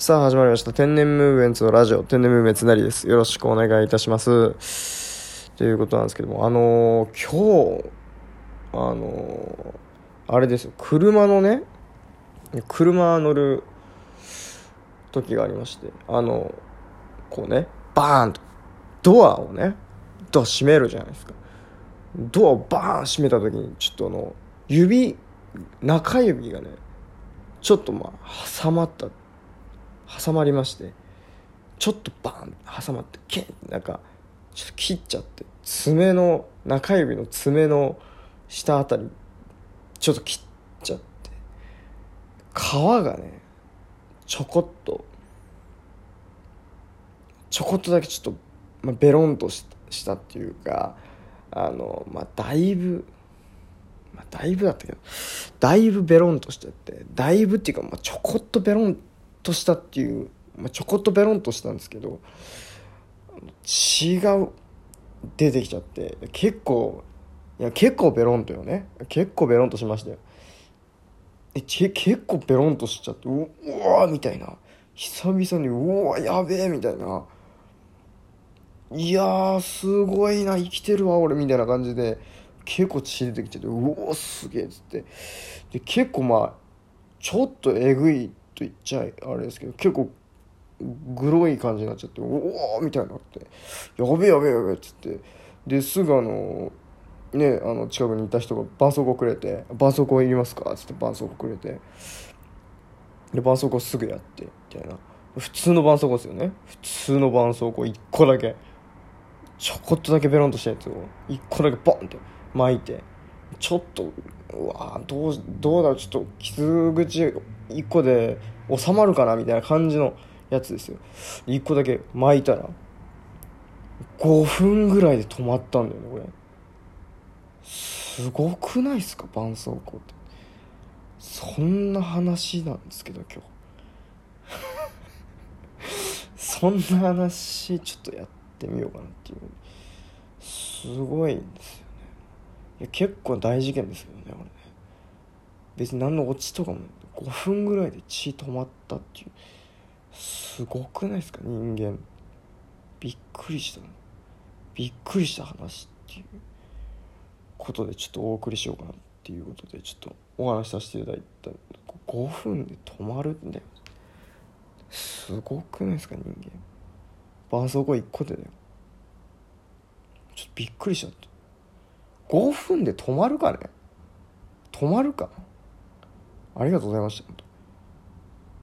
さあ始まりました。天然ムーブメンツのラジオ。天然ムーブメンツなりです。よろしくお願いいたします。ということなんですけども。あのー、今日あのー、あれですよ。車のね車乗る時がありまして。あのこうねバーンとドアをねドア閉めるじゃないですか。ドアをバーン閉めた時にちょっとあの指中指がねちょっとまあ挟まった挟まりましてちょっとバーン挟まってケンなんかちょっと切っちゃって爪の中指の爪の下あたりちょっと切っちゃって皮がねちょこっとちょこっとだけちょっと、まあ、ベロンとしたっていうかあのまあだいぶだいぶだったけどだいぶベロンとしちゃってだいぶっていうか、まあ、ちょこっとベロンとしたっていう、まあ、ちょこっとベロンとしたんですけど血が出てきちゃって結構いや結構ベロンとよね。結構ベロンとしましたよ。え結構ベロンとしちゃってうわみたいな。久々にうわやべえみたいな。いやすごいな生きてるわ俺みたいな感じで結構血出てきちゃってうおすげえっつって。で結構まあちょっとえぐい言っちゃあれですけど結構グロい感じになっちゃっておおみたいになってやべえやべえやべえっつってですぐあのねあの近くにいた人が絆創膏くれて「絆創膏いりますか?」っつって絆創膏くれてで絆創膏すぐやってみたいな普通の絆創膏ですよね普通の絆創膏1個だけちょこっとだけベロンとしたやつを1個だけボンって巻いてちょっとうわどうどうだろうちょっと傷口1個で収まるかなみたいな感じのやつですよ。1個だけ巻いたら。5分ぐらいで止まったんだよねこれ。すごくないっすか絆創膏って。そんな話なんですけど今日。そんな話ちょっとやってみようかなっていう。すごいんですよ。や結構大事件ですけどねこれ。ね別に何のオチとかも5分ぐらいで血止まったっていう。すごくないですか？人間。びっくりしたびっくりした話っていうことでちょっとお送りしようかなっていうことでちょっとお話しさせていただいた。5分で止まるんだよ。すごくないですか？人間。絆創膏1個でだよ。ちょっとびっくりしちゃった。5分で止まるかね？止まるか？ありがとうございました。